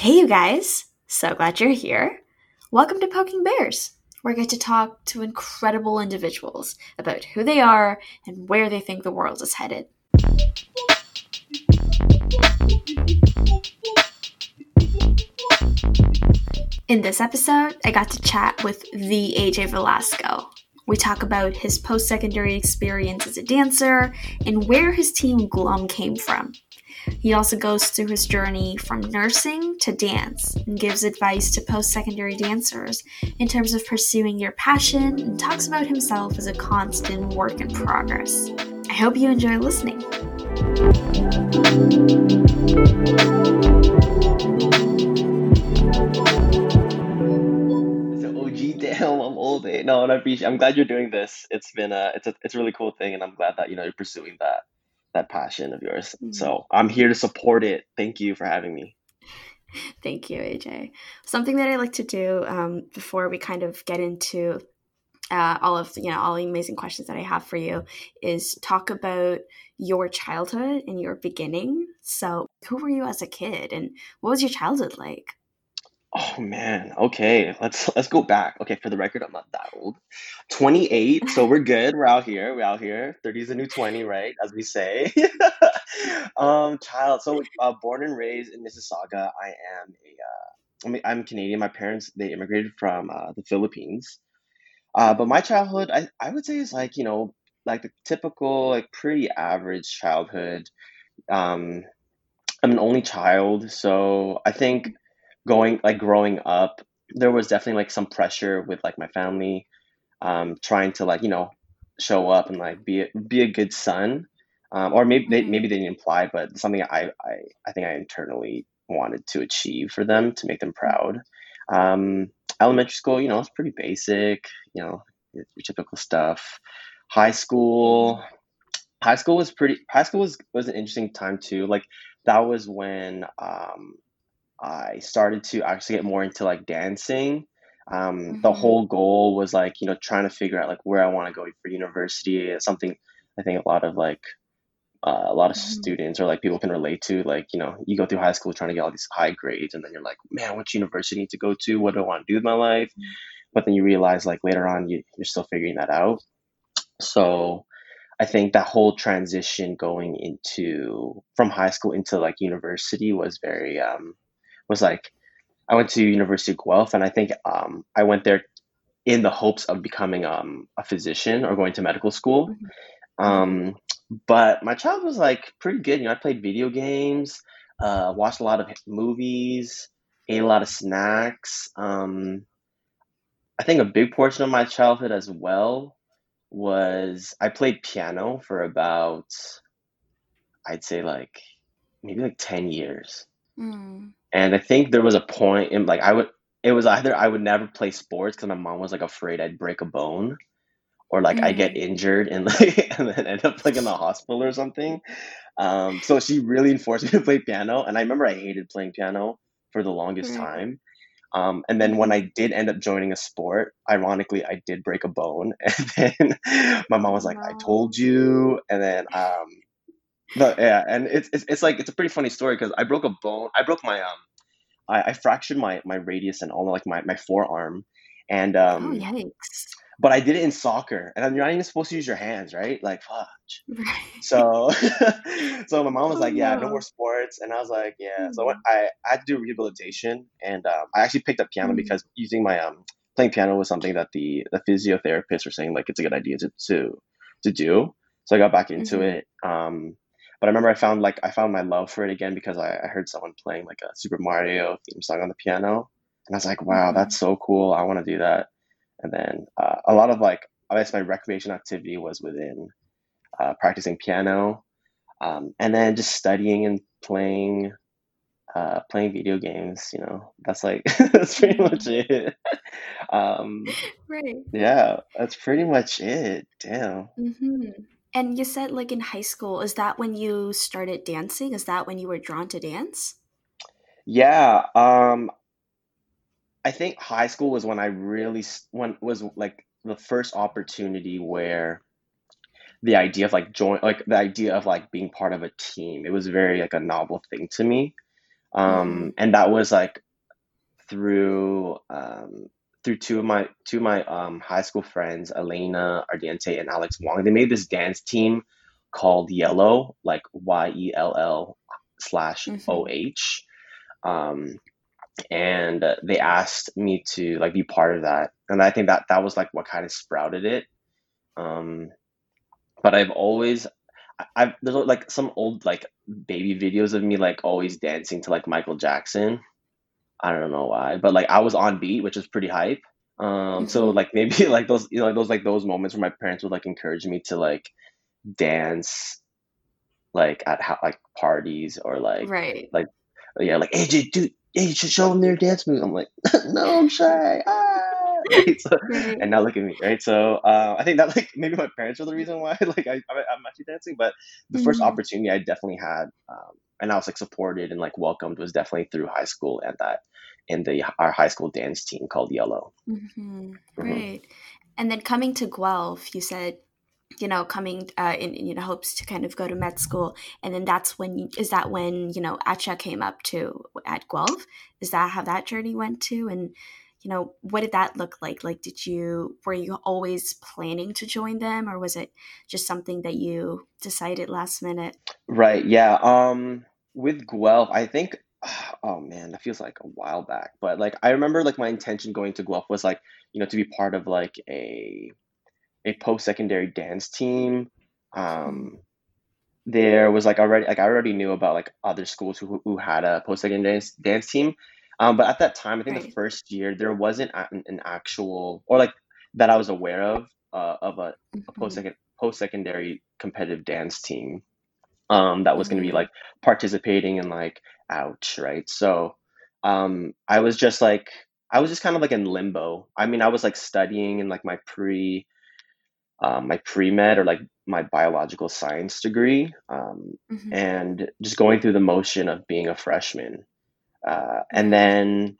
Hey, you guys! So glad you're here. Welcome to Poking Bears, where I get to talk to incredible individuals about who they are and where they think the world is headed. In this episode, I got to chat with the AJ Velasco. We talk about his post secondary experience as a dancer and where his team Glum came from. He also goes through his journey from nursing to dance and gives advice to post secondary dancers in terms of pursuing your passion and talks about himself as a constant work in progress. I hope you enjoy listening. Damn, I'm old. Eh? No, and I appreciate. I'm glad you're doing this. It's been a, it's a, it's a really cool thing, and I'm glad that you know you're pursuing that, that passion of yours. Mhm. So I'm here to support it. Thank you for having me. Thank you, AJ. Something that I like to do um, before we kind of get into uh, all of you know all the amazing questions that I have for you is talk about your childhood and your beginning. So, who were you as a kid, and what was your childhood like? Oh man. Okay, let's let's go back. Okay, for the record, I'm not that old. 28. So we're good. We're out here. We're out here. 30 is the new 20, right? As we say. um, child. So uh, born and raised in Mississauga. I am a. Uh, I mean, I'm Canadian. My parents they immigrated from uh, the Philippines. Uh, but my childhood, I, I would say is like, you know, like the typical, like pretty average childhood. Um, I'm an only child, so I think going like growing up, there was definitely like some pressure with like my family, um, trying to like, you know, show up and like be a, be a good son. Um, or maybe they, Mhm. maybe they didn't imply, but something I, I, I think I internally wanted to achieve for them to make them proud. Um, elementary school, you know, it's pretty basic, you know, your typical stuff. High school, high school was pretty, high school was, was an interesting time too. Like that was when, um, I started to actually get more into like dancing. Um, the Mhm. whole goal was like, you know, trying to figure out like where I want to go for university. It's something I think a lot of like uh, a lot of Mhm. students or like people can relate to. Like, you know, you go through high school trying to get all these high grades, and then you're like, man, which university to go to? What do I want to do with my life? But then you realize like later on you, you're still figuring that out. So I think that whole transition going into from high school into like university was very um was like I went to University of Guelph and I think um I went there in the hopes of becoming um a physician or going to medical school. Mhm. Mhm. Um but my child was like pretty good. You know, I played video games, uh watched a lot of movies, ate a lot of snacks. Um I think a big portion of my childhood as well was I played piano for about I'd say like maybe like 10 years. Mm. And I think there was a point in like I would it was either I would never play sports because my mom was like afraid I'd break a bone or like I get injured and like and then end up like in the hospital or something. Um, so she really enforced me to play piano, and I remember I hated playing piano for the longest Right. time. Um, and then when. I did end up joining a sport, ironically, I did break a bone, and then my mom was like, "I told you," and then um, but yeah, and it's it's, it's like it's a pretty funny story because I broke a bone. I broke my um I, I fractured my my radius and all like my my forearm, and um, Oh, yikes. but I did it in soccer, and you're not even supposed to use your hands, right? Like fudge. Right. So so my mom was Oh, like, "Yeah, no more sports," and I was like, "Yeah." So I, went, Mm. I I had to do rehabilitation, and um, I actually picked up piano Mm. because using my um playing piano was something that the the physiotherapists were saying like it's a good idea to to to do. So I got back into Mhm. it. Um, but I remember I found like I found my love for it again because I, I heard someone playing like a Super Mario theme song on the piano, and I was like, "Wow, Mhm. that's so cool! I want to do that." And then uh, a lot of like I guess my recreation activity was within uh, practicing piano, um, and then just studying and playing uh, playing video games. You know, that's like that's pretty much it. um, Right. yeah, that's pretty much it. Damn. Mhm. And you said, like, in high school, is that when you started dancing? Is that when you were drawn to dance? Yeah. Um, I think high school was when I really when was like the first opportunity where the idea of like join like the idea of like being part of a team it was very like a novel thing to me Um, and that was like through um, through two of my two of my um, high school friends, Elena Ardiente and Alex Wong. They made this dance team called Yellow, like Y E L L slash O H, Mm-hmm. Um, and they asked me to like be part of that, and I think that that was like what kind of sprouted it. Um, but I've always I've there's like some old like baby videos of me like always dancing to like Michael Jackson. I don't know why, but like I was on beat, which is pretty hype. Um, so Mm-hmm. like maybe like those you know like those like those moments where my parents would like encourage me to like dance like at how like parties or like Right. like yeah like AJ dude hey you should show them their dance moves. I'm like no I'm shy ah right so Right. and now look at me right so uh, I think that like maybe my parents are the reason why like I I'm I'm actually dancing but the first Mm-hmm. opportunity I definitely had um, and I was like supported and like welcomed was definitely through high school and that in the our high school dance team called Yellow. Mm-hmm. hmm Right. And then coming to Guelph, you said, you know, coming uh, in, in you know hopes to kind of go to med school, and then that's when you, is that when you know Acha came up to at Guelph? Is that how that journey went to? And you know, what did that look like? Like, did you were you always planning to join them, or was it just something that you decided last minute? Right. Yeah. Um, with Guelph, I think, oh man, that feels like a while back. But like, I remember like my intention going to Guelph was like, you know, to be part of like a a post-secondary dance team. Um, there was like already like I already knew about like other schools who who had a post-secondary dance dance team. Um, but at that time, I think the first year there wasn't an, an actual or like that I was aware of uh, of a, a Mm-hmm. post post-secondary competitive dance team um, that was going to be Mm-hmm. like participating in like ouch right? So um, i was just like i was just kind of like in limbo. I mean i was like studying in like my pre um, my pre-med or like my biological science degree um, Mm-hmm. and just going through the motion of being a freshman uh, and then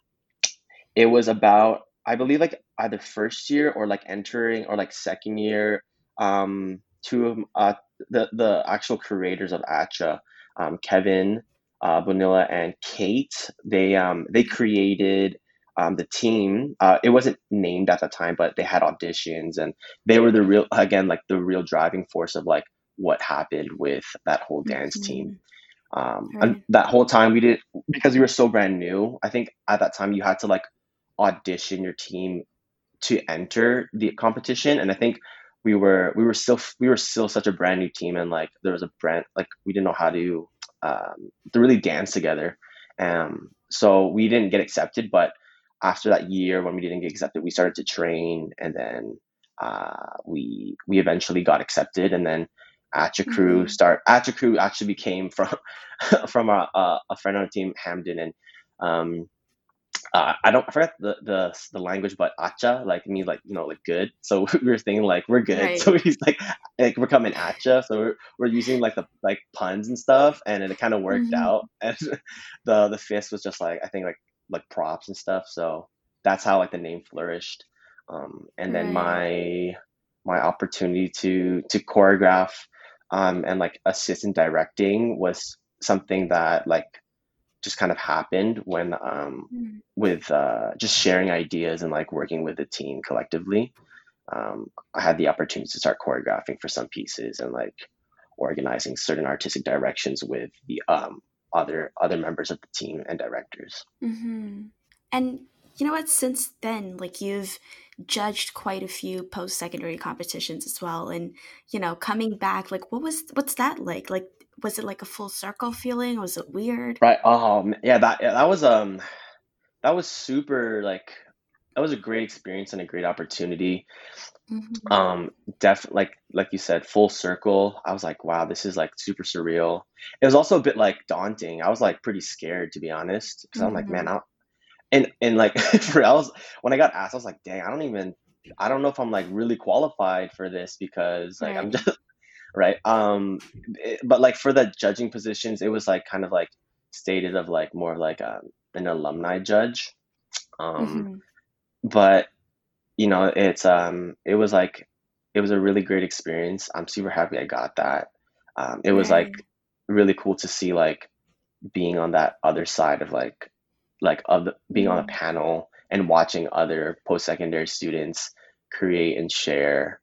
it was about i believe like either first year or like entering or like second year um, two of uh, the the actual creators of Acha, um, Kevin uh, Bonilla and Kate, they um, they created um, the team. Uh, it wasn't named at the time, but they had auditions, and they were the real again like the real driving force of like what happened with that whole dance team. Mm-hmm. Um, Right. and that whole time we did because we were so brand new. I think at that time you had to like audition your team to enter the competition, and I think we were we were still we were still such a brand new team, and like there was a brand like we didn't know how to um, to really dance together, um, so we didn't get accepted. But after that year, when we didn't get accepted, we started to train, and then uh, we we eventually got accepted, and then Acha Crew Mm-hmm. start Acha Crew actually became from from a, a, a friend on the team, Hamden, and um, uh, I don't I forgot the, the the language, but acha like means like you know like good. So we were thinking like we're good. Right. So he's like like we're coming acha. So we're, we're using like the like puns and stuff, and it kind of worked Mm-hmm. out. And the the fist was just like I think like like props and stuff. So that's how like the name flourished. Um, and then Right. my my opportunity to to choreograph um, and like assist in directing was something that like just kind of happened when um, Mm. with uh, just sharing ideas and like working with the team collectively. Um, I had the opportunity to start choreographing for some pieces and like organizing certain artistic directions with the um, other other members of the team and directors. Mm-hmm. And you know what? Since then, like you've judged quite a few post-secondary competitions as well, and you know, coming back, like what was what's that like? Like, was it like a full circle feeling? Was it weird? Right. Oh man. yeah. That yeah, that was um that was super like that was a great experience and a great opportunity. Mm-hmm. Um, def like like you said, full circle. I was like, wow, this is like super surreal. It was also a bit like daunting. I was like pretty scared to be honest, because I'm like, man, Mm-hmm. I and and like for I was when I got asked, I was like, dang, I don't even I don't know if I'm like really qualified for this because like I'm just right. Um, it- but like for the judging positions, it was like kind of like stated of like more of like um, an alumni judge. Um, Mm-hmm. but you know, it's um, it was like it was a really great experience. I'm super happy I got that. Um, it was Right. like really cool to see like being on that other side of like like of the, being on a Mm, panel and watching other post-secondary students create and share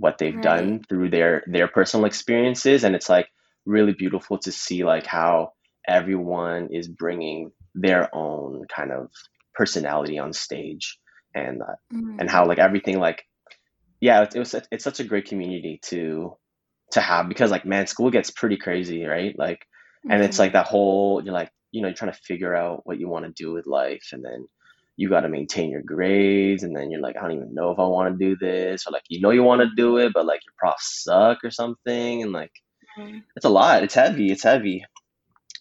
what they've right. done through their their personal experiences and it's like really beautiful to see like how everyone is bringing their own kind of personality on stage and uh, and Mm, how like everything like yeah it, it was it's such a great community to to have because like man school gets pretty crazy right like and it's like mm-hmm. that whole you're like you know you're trying to figure out what you want to do with life and then you got to maintain your grades and then you're like i don't even know if i want to do this or like you know you want to do it but like your profs suck or something and like Right. it's a lot it's heavy it's heavy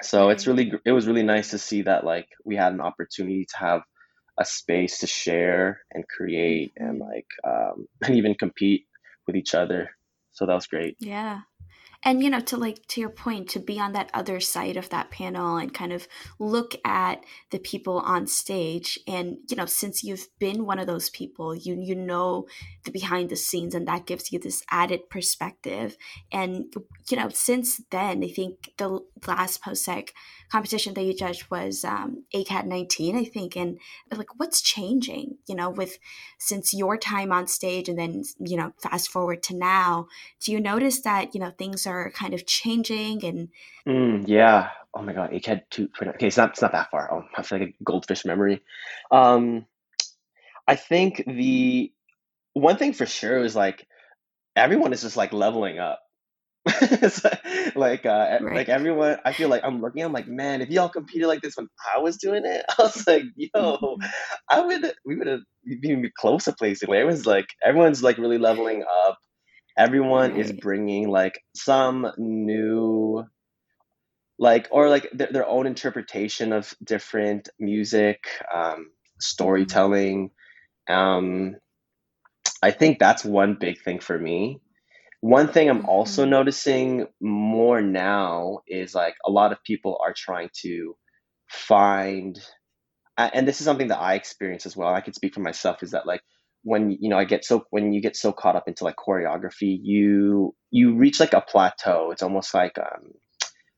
so it's Right. really it was really nice to see that like we had an opportunity to have a space to share and create and Mm-hmm. like um, and even compete with each other so that was great Yeah. And you know to like to your point to be on that other side of that panel and kind of look at the people on stage. And you know since you've been one of those people you you know the behind the scenes and that gives you this added perspective. And you know since then i think the last post-sec competition that you judged was um, acat 19 i think and like what's changing you know with since your time on stage and then you know fast forward to now do you notice that you know things are kind of changing and Mm, yeah. Oh my God. Two twenty. Okay, it's not it's not that far. Oh, I feel like a goldfish memory. Um, I think the one thing for sure is like everyone is just like leveling up. Like like, uh e- like everyone I feel like I'm looking, I'm like, man, if y'all competed like this when I was doing it, I was like, yo. I would we would have been close to placing. Like everyone's like everyone's like really leveling up. Everyone is bringing like some new like or like their, their own interpretation of different music um, hmm storytelling um, i think that's one big thing for me one thing i'm also hmm noticing more now is like a lot of people are trying to find and this is something that i experience as well i can speak for myself is that like when you know i get so when you get so caught up into like choreography you you reach like a plateau. It's almost like um,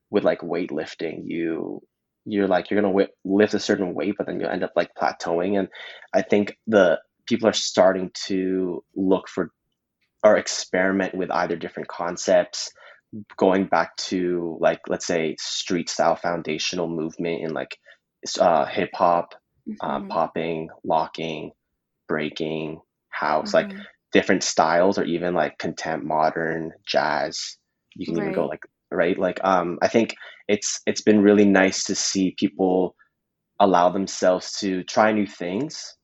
with like weightlifting you you're like you're gonna lift a certain weight but then you end up like plateauing and i think the people are starting to look for or experiment with either different concepts going back to like let's say street style foundational movement in like uh, hip hop um, hmm popping locking breaking house like hmm different styles or even like contempt modern jazz. You can even go like right? Like um i think it's it's been really nice to see people allow themselves to try new things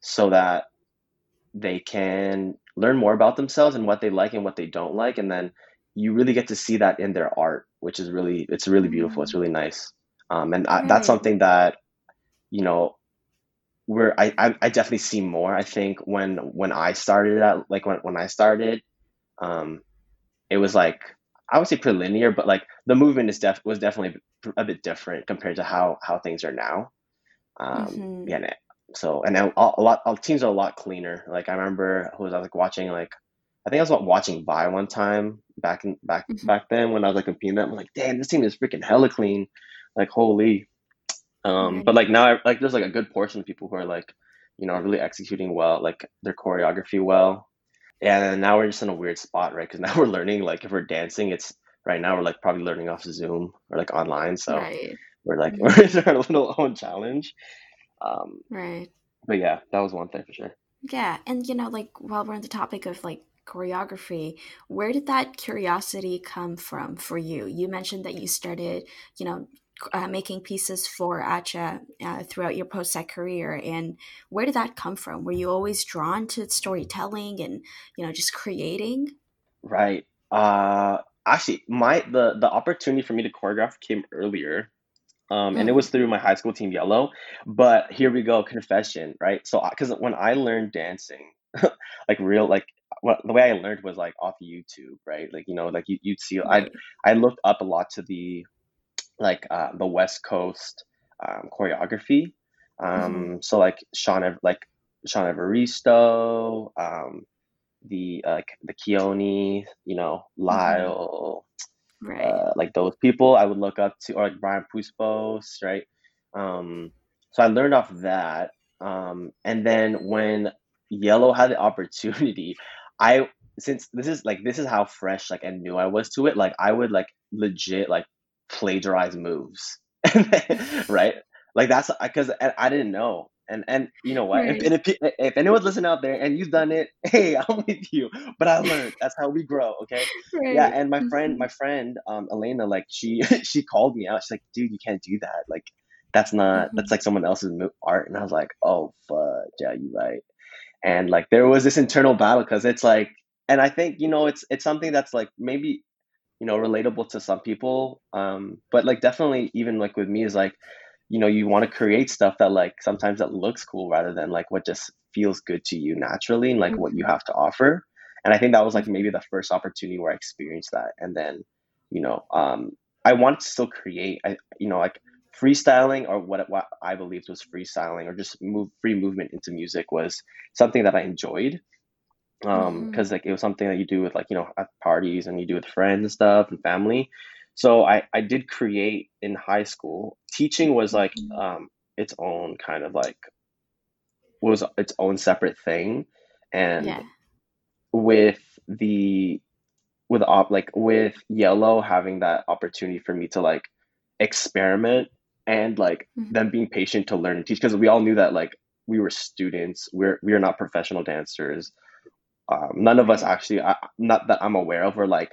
so that they can learn more about themselves and what they like and what they don't like and then you really get to see that in their art which is really it's really beautiful it's mm, really nice um, and I, that's something that you know where I, I I definitely see more. I think when when I started out, like when when I started, um, it was like I would say pretty linear, but like the movement is def was definitely a bit different compared to how how things are now. Um, hmm yeah, so and a, a lot all teams are a lot cleaner. Like I remember who was I was like watching like I think I was watching Vi one time back in back hmm back then when I was like competing. Them, I'm like, damn, this team is freaking hella clean. Like holy. Um, but like now, I, like there's like a good portion of people who are like, you know, really executing well, like their choreography well. And now we're just in a weird spot, right? Because now we're learning, like if we're dancing, it's right now we're like probably learning off Zoom or like online. So right we're like we're hmm in our little own challenge. Um, right but yeah, that was one thing for sure. yeah and you know like while we're on the topic of like choreography where did that curiosity come from for you you mentioned that you started you know uh, making pieces for Acha uh, throughout your post-sec career and where did that come from were you always drawn to storytelling and you know just creating Right. Uh, actually, my the the opportunity for me to choreograph came earlier. Um, and it mm, was through my high school team Yellow. But here we go, confession, right? So, because when I learned dancing, like real, like what the way I learned was like off YouTube, right? Like you know, like you, you'd see, I right I looked up a lot to the like uh, the West Coast um, choreography. Um, so like Sean, like Sean Evaristo, um, the uh, the Keone, you know, hmm Lyle, Right. uh, like those people I would look up to, or like Brian Puspos, right? Um, so I learned off that. Um, and then when Yellow had the opportunity, I since this is like this is how fresh like and new I was to it, like I would like legit like plagiarize moves, right? Like that's because I didn't know. And and you know what? Right. If, if if anyone's listening out there and you've done it, hey, I'm with you. But I learned. That's how we grow. Okay. Right. Yeah. And my friend, Mhm. my friend, um, Elena, like she she called me out. She's like, dude, you can't do that. Like that's not that's Mhm. like someone else's art. And I was like, oh fuck, yeah, you right. And like there was this internal battle because it's like, and I think you know it's it's something that's like maybe you know relatable to some people um but like definitely even like with me is like you know you want to create stuff that like sometimes that looks cool rather than like what just feels good to you naturally and like what you have to offer. And i think that was like maybe the first opportunity where i experienced that. And then you know um i wanted to still create i you know like freestyling or what what i believed was freestyling or just move free movement into music was something that i enjoyed. Um because like it was something that you do with like you know at parties and you do with friends and stuff and family so i i did create in high school teaching was like Mhm. um its own kind of like was its own separate thing and Yeah. with the with op like with yellow having that opportunity for me to like experiment and like Mhm. them being patient to learn and teach because we all knew that like we were students we're we are not professional dancers um, none of us actually I, not that i'm aware of were like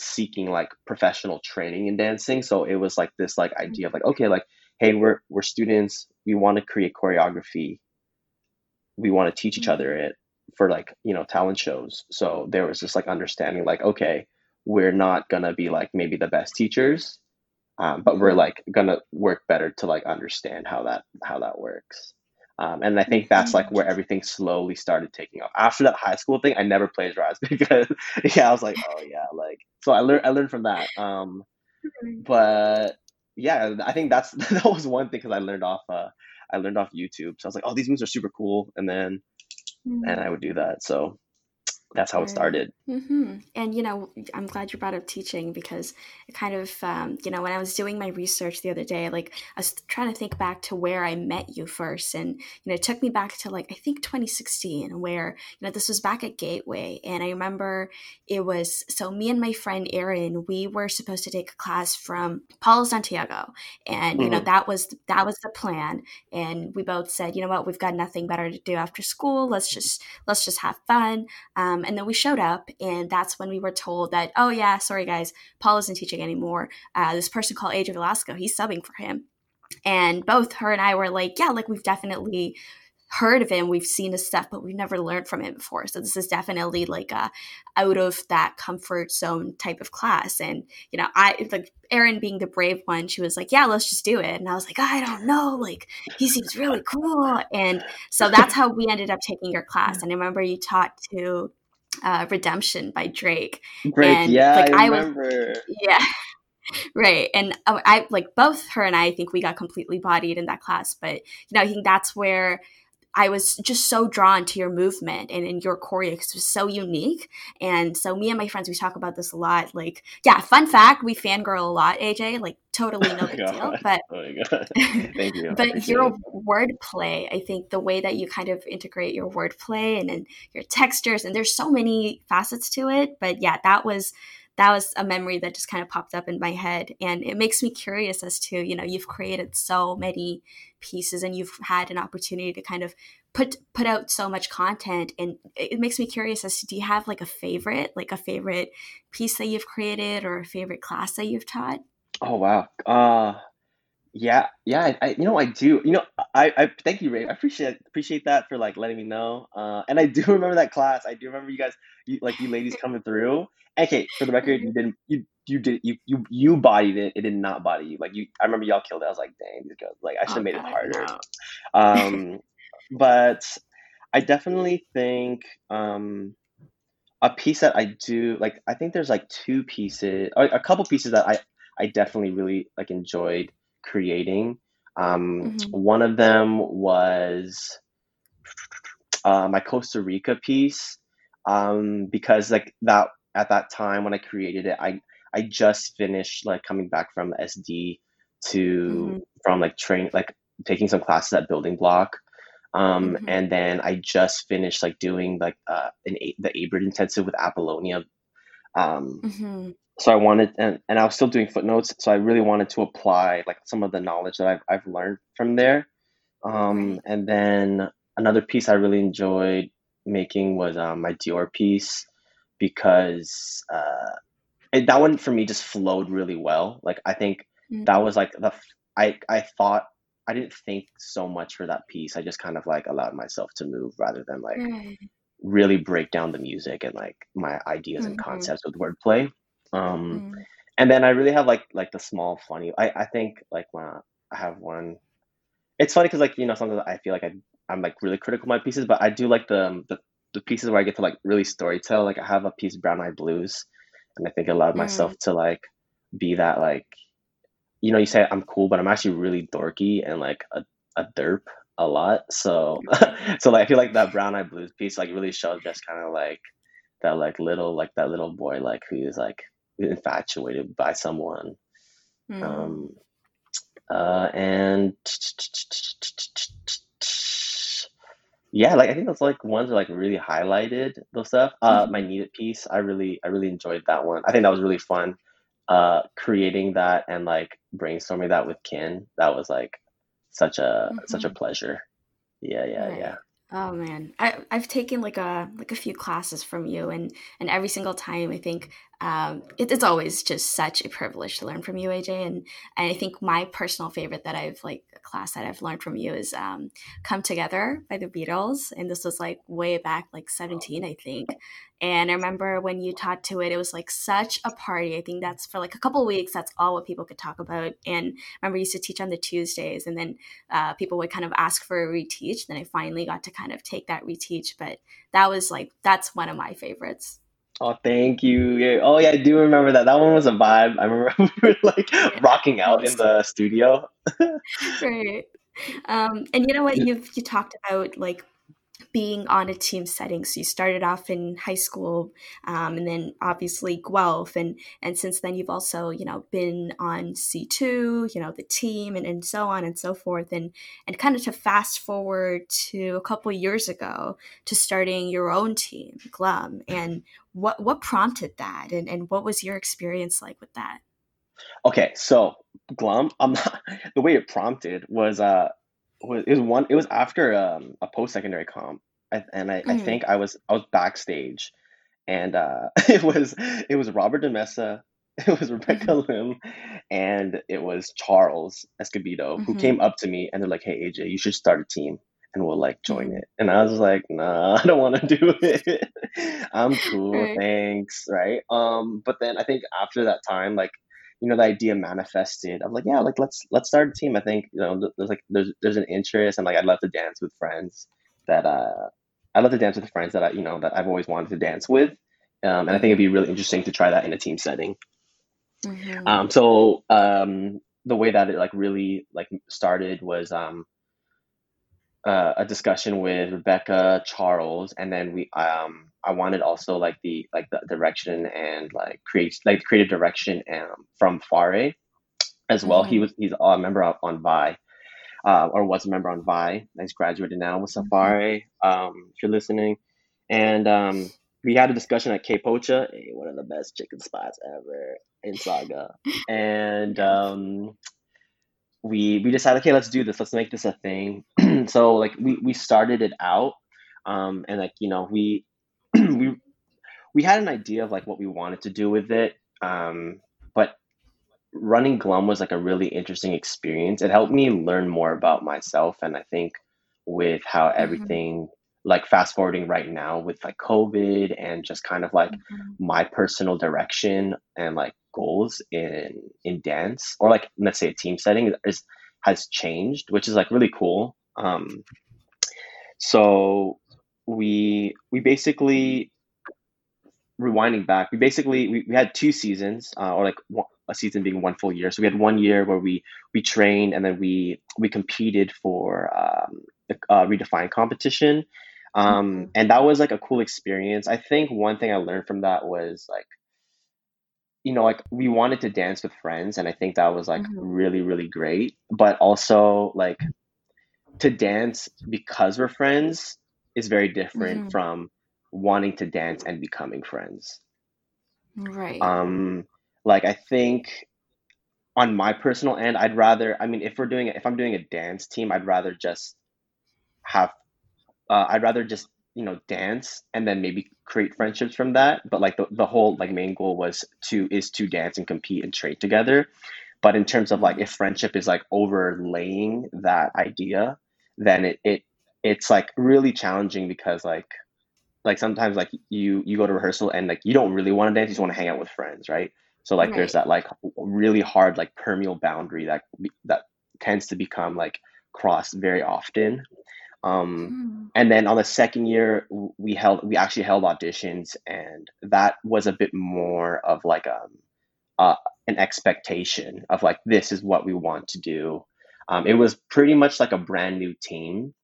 seeking like professional training in dancing. So it was like this like idea of like okay like hey we're we're students. We want to create choreography. We want to teach each other Mhm. it for like you know talent shows. So there was this like understanding like okay we're not gonna be like maybe the best teachers um, but we're Mhm. like gonna work better to like understand how that how that works um, and i think that's like where everything slowly started taking off after that high school thing i never plagiarized because yeah i was like oh yeah like so i learned i learned from that um, but yeah i think that's that was one thing because i learned off uh, i learned off youtube so i was like oh these moves are super cool and then and Mhm. I would do that. So that's how it started. Hmm And you know, I'm glad you brought up teaching because it kind of, um, you know, when I was doing my research the other day, like I was trying to think back to where I met you first, and you know, it took me back to like I think 2016, where you know this was back at Gateway, and I remember it was so me and my friend Erin, we were supposed to take a class from Paulo Santiago, and you know Mhm. that was that was the plan, and we both said, you know what, we've got nothing better to do after school. Let's just let's just have fun. Um, and then we showed up, and that's when we were told that, oh, yeah, sorry, guys, Paul isn't teaching anymore. Uh, this person called AJ Velasco, he's subbing for him. And both her and I were like, yeah, like we've definitely heard of him, we've seen his stuff, but we've never learned from him before. So this is definitely like a out of that comfort zone type of class. And you know, I like Erin being the brave one, she was like, yeah, let's just do it. And I was like, I don't know, like he seems really cool. And so that's how we ended up taking your class. And I remember you taught to uh, Redemption by Drake. Drake, and, yeah, like, I I was- Yeah. Right. And uh, I like both her and I, I think we got completely bodied in that class. But, you know, I think that's where I was just so drawn to your movement and in your choreo because it was so unique. And so me and my friends, we talk about this a lot. Like, yeah, fun fact, we fangirl a lot, AJ, like totally no Oh big deal. But Oh my god. Thank you. But your wordplay, I think the way that you kind of integrate your wordplay and then your textures, and there's so many facets to it. But yeah, that was that was a memory that just kind of popped up in my head, and it makes me curious as to you know you've created so many pieces and you've had an opportunity to kind of put put out so much content and it makes me curious as to do you have like a favorite like a favorite piece that you've created or a favorite class that you've taught Oh wow. Uh yeah, yeah, I, I you know I do. You know, I I thank you, Ray. I appreciate appreciate that for like letting me know. Uh and I do remember that class. I do remember you guys you, like you ladies coming through. Okay, for the record, you didn't you you did you you you bodied it. It did not body you. Like you I remember y'all killed it. I was like, dang, these girls like I should have Oh, made it harder. no. Um but I definitely think um a piece that I do like I think there's like two pieces a couple pieces that I I definitely really like enjoyed creating. Um Mhm. one of them was uh, my Costa Rica piece um because like that at that time when I created it I I just finished like coming back from SD to Mm-hmm. from like train like taking some classes at Building Block. Um, Mm-hmm. and then I just finished like doing like uh an A- the ABRD intensive with Apollonia. Um, Mm-hmm. So I wanted and, and I was still doing footnotes, so I really wanted to apply like some of the knowledge that I've I've learned from there. Um, and then another piece I really enjoyed making was um, my Dior piece because uh, it, that one for me just flowed really well. Like I think that was like the I I thought I didn't think so much for that piece. I just kind of like allowed myself to move rather than like Right. really break down the music and like my ideas and Mm-hmm. concepts with wordplay. Um, Mm-hmm. and then I really have like like the small funny. I I think like when I have one. It's funny because like you know sometimes I feel like I I'm like really critical of my pieces, but I do like the the the pieces where I get to like really storytell. Like I have a piece Brown Eye Blues, and I think I allowed myself to like be that like you know you say I'm cool, but I'm actually really dorky and like a a derp a lot. So so like I feel like that Brown Eye Blues piece like really shows just kind of like that like little like that little boy like who is like infatuated by someone Mm-hmm. um, uh, and yeah, like I think those like ones are like really highlighted those stuff. Uh, Mhm. my needed piece, I really I really enjoyed that one. I think that was really fun. Uh, creating that and like brainstorming that with Ken, that was like such a such a Mhm. pleasure. Yeah, yeah, Right. yeah. Oh man, I I've taken like a like a few classes from you, and and every single time I think um, it, it's always just such a privilege to learn from you, AJ. And and I think my personal favorite that I've like a class that I've learned from you is um, "Come Together" by the Beatles, and this was like way back like seventeen, I think. And I remember when you taught to it, it was like such a party. I think that's for like a couple weeks. That's all what people could talk about. And I remember used to teach on the Tuesdays, and then uh, people would kind of ask for a reteach. Then I finally got to kind of take that reteach. But that was like that's one of my favorites. Oh, thank you. Yeah. Oh, yeah, I do remember that. That one was a vibe. I remember we were like rocking out in the studio. right. Um, and you know what? You've you talked about like being on a team setting. So you started off in high school, um, and then obviously Guelph, and and since then you've also you know been on C two, you know the team, and, and so on and so forth, and and kind of to fast forward to a couple years ago to starting your own team, Glum, and what what prompted that, and and what was your experience like with that? Okay, so Glum, I'm not, the way it prompted was uh was it was one it was after um a post secondary comp I, and I, I Mm. think I was I was backstage and uh it was it was Robert DeMessa it was Rebecca Lim and it was Charles Escobedo who Mhm. came up to me and they're like hey AJ you should start a team and we'll like join Mhm. it and I was like nah I don't want to do it I'm cool Right. thanks right um but then I think after that time like you know the idea manifested i'm like yeah like let's let's start a team. I think you know there's like there's there's an interest and like i'd love to dance with friends that uh i love to dance with friends that i you know that i've always wanted to dance with. Um, and i think it'd be really interesting to try that in a team setting. Mhm. um so um the way that it like really like started was um uh, a discussion with Rebecca, Charles, and then we um I wanted also like the like the direction and like create like creative direction um, from Fare as well. He Mhm. was he's a member of, on Vi, uh, or was a member on Vi. He's graduated now with Mhm. Safari. Um, if you're listening, and um, we had a discussion at K Pocha, eh, one of the best chicken spots ever in Sauga, and um, we we decided, okay, let's do this. Let's make this a thing. so like we we started it out, um, and like you know we we we had an idea of like what we wanted to do with it, um, but running Glum was like a really interesting experience. It helped me learn more about myself, and I think with how Mhm. everything like fast forwarding right now with like COVID and just kind of like Mhm. my personal direction and like goals in in dance or like let's say a team setting is has changed, which is like really cool. Um, so we we basically rewinding back, we basically we, we had two seasons, uh, or like one, a season being one full year. So we had one year where we we trained and then we we competed for um, the uh, redefined competition, um, and that was like a cool experience. I think one thing I learned from that was like, you know, like we wanted to dance with friends, and I think that was like Mhm. really, really great. But also, like to dance because we're friends is very different Mhm. from wanting to dance and becoming friends. Right. Um, like I think on my personal end, I'd rather, I mean, if we're doing, if I'm doing a dance team, I'd rather just have, uh, I'd rather just, you know, dance and then maybe create friendships from that. But like the, the whole like main goal was to, is to dance and compete and trade together. But in terms of like if friendship is like overlaying that idea, then it, it it's like really challenging because like like sometimes like you you go to rehearsal and like you don't really want to dance, you just want to hang out with friends, right? So like there's that like really hard like permeable boundary that that tends to become like crossed very often. Um, Hmm. and then on the second year, we held we actually held auditions, and that was a bit more of like um uh, an expectation of like this is what we want to do. Um, it was pretty much like a brand new team,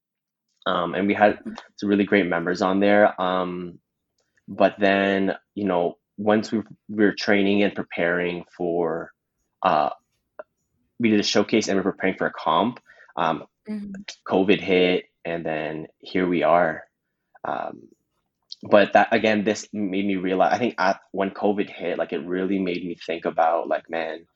um, and we had some really great members on there. Um, but then you know once we, we were training and preparing for uh, we did a showcase and we are preparing for a comp um, Mhm. covid hit and then here we are um, but that again this made me realize i think at when covid hit like it really made me think about like man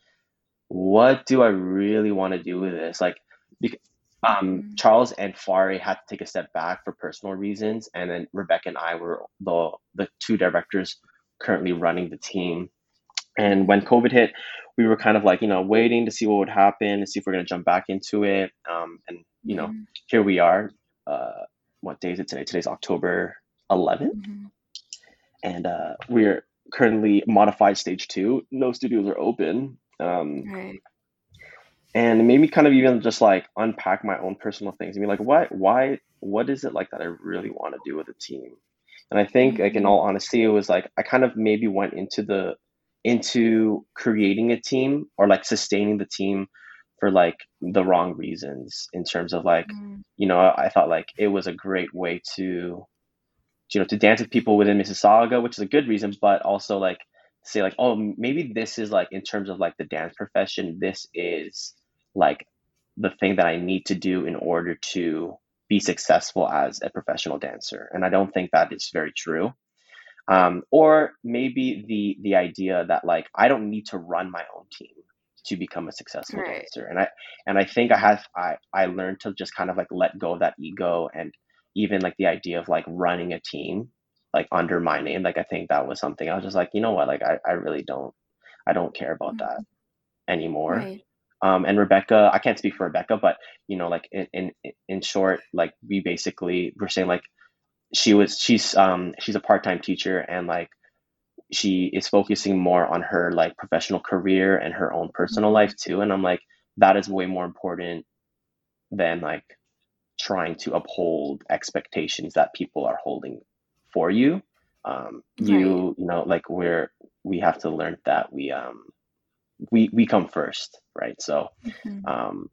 what do i really want to do with this like bec- um, Mhm. charles and fari had to take a step back for personal reasons and then rebecca and i were the the two directors currently running the team and when COVID hit, we were kind of like, you know, waiting to see what would happen, to see if we're going to jump back into it. Um, and, you know, Mhm. here we are. Uh, what day is it today? Today's October 11th. Mhm. And uh, we're currently modified stage two. No studios are open. Um, Right. and it made me kind of even just like unpack my own personal things. I mean, like, why, why, what is it like that I really want to do with a team? And I think, like, in Mhm. all honesty, it was like I kind of maybe went into the into creating a team or like sustaining the team for like the wrong reasons in terms of like Mhm. you know I thought like it was a great way to you know to dance with people within Mississauga, which is a good reason, but also like say like oh maybe this is like in terms of like the dance profession, this is like the thing that I need to do in order to be successful as a professional dancer, and I don't think that is very true um, or maybe the the idea that like I don't need to run my own team to become a successful Right. dancer, and I and I think I have I I learned to just kind of like let go of that ego and even like the idea of like running a team like under my name. Like I think that was something I was just like you know what like I I really don't I don't care about that Mhm. anymore. Right. Um, and Rebecca, I can't speak for Rebecca, but you know, like in in in short, like we basically we're saying like she was she's um she's a part-time teacher and like she is focusing more on her like professional career and her own personal Mhm. life too and i'm like that is way more important than like trying to uphold expectations that people are holding for you um Right. you you know like we're we have to learn that we um we we come first right so Mhm. um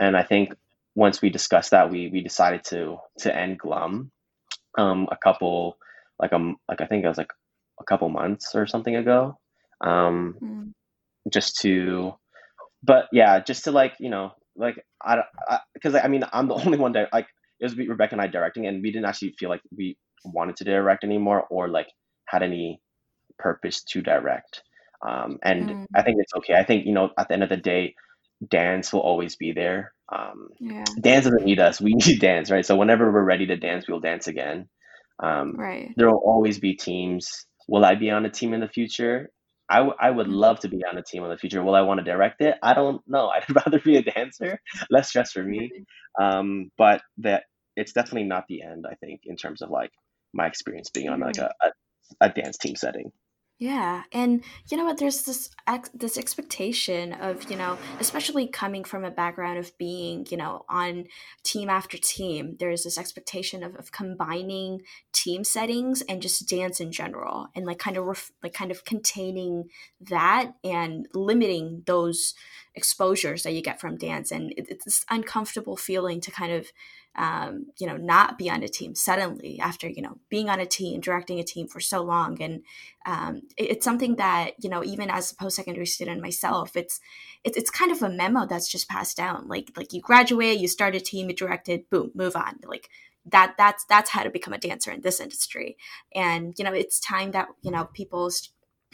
and i think once we discussed that we we decided to to end glum um a couple like um like I think it was like a couple months or something ago um Mm. just to but yeah just to like you know like I because I, I mean I'm the only one that like it was Rebecca and I directing and we didn't actually feel like we wanted to direct anymore or like had any purpose to direct um and Mm. I think it's okay I think you know at the end of the day dance will always be there um Yeah. dance doesn't need us we need dance right so whenever we're ready to dance we'll dance again um, Right. there will always be teams will i be on a team in the future? I, w- I would love to be on a team in the future. Will i want to direct it? I don't know. I'd rather be a dancer. Less stress for me. Um, but that it's definitely not the end i think in terms of like my experience being on like a, a, a dance team setting Yeah, and you know what? There's this ex- this expectation of you know, especially coming from a background of being you know on team after team. There's this expectation of, of combining team settings and just dance in general, and like kind of ref- like kind of containing that and limiting those exposures that you get from dance and it, it's this uncomfortable feeling to kind of um, you know not be on a team suddenly after you know being on a team directing a team for so long. And um, it, it's something that you know even as a post-secondary student myself it's, it's it's kind of a memo that's just passed down. Like like you graduate you start a team you directed boom move on. Like that that's that's how to become a dancer in this industry. And you know it's time that you know people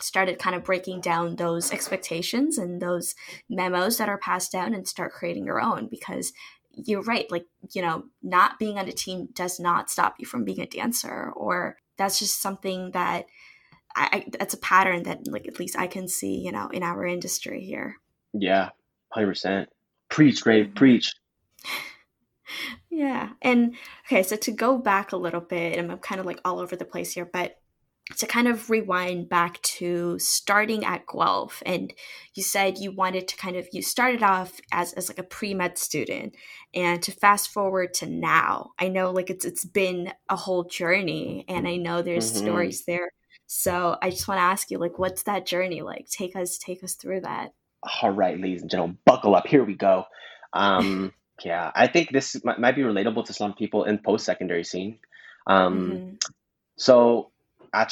started kind of breaking down those expectations and those memos that are passed down and start creating your own because you're right like you know not being on a team does not stop you from being a dancer or that's just something that I, that's a pattern that like at least i can see you know in our industry here. Yeah 100% preach great mm-hmm. preach. Yeah and okay so to go back a little bit and i'm kind of like all over the place here but to kind of rewind back to starting at Guelph, and you said you wanted to kind of you started off as, as like a pre-med student and to fast forward to now i know like it's it's been a whole journey and i know there's mm-hmm. stories there. So i just want to ask you like what's that journey like? Take us take us through that. All right ladies and gentlemen buckle up. Here we go. Um yeah i think this might, might be relatable to some people in post-secondary scene. Um mm-hmm. so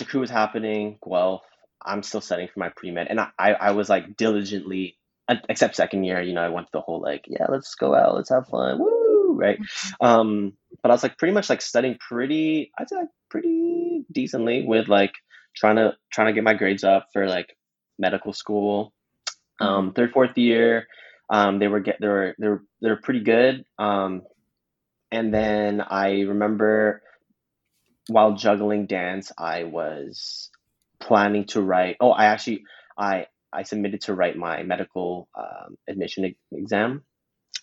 crew was happening. Guelph. I'm still studying for my pre med, and I, I was like diligently, except second year. You know, I went the whole like, yeah, let's go out, let's have fun, woo, right? Mm-hmm. Um, but I was like pretty much like studying pretty, I'd say like pretty decently with like trying to trying to get my grades up for like medical school. Um, mm-hmm. third, fourth year, um, they were get they were they were they were pretty good. Um, and then I remember while juggling dance, I was planning to write. Oh, I actually I I submitted to write my medical um, admission exam.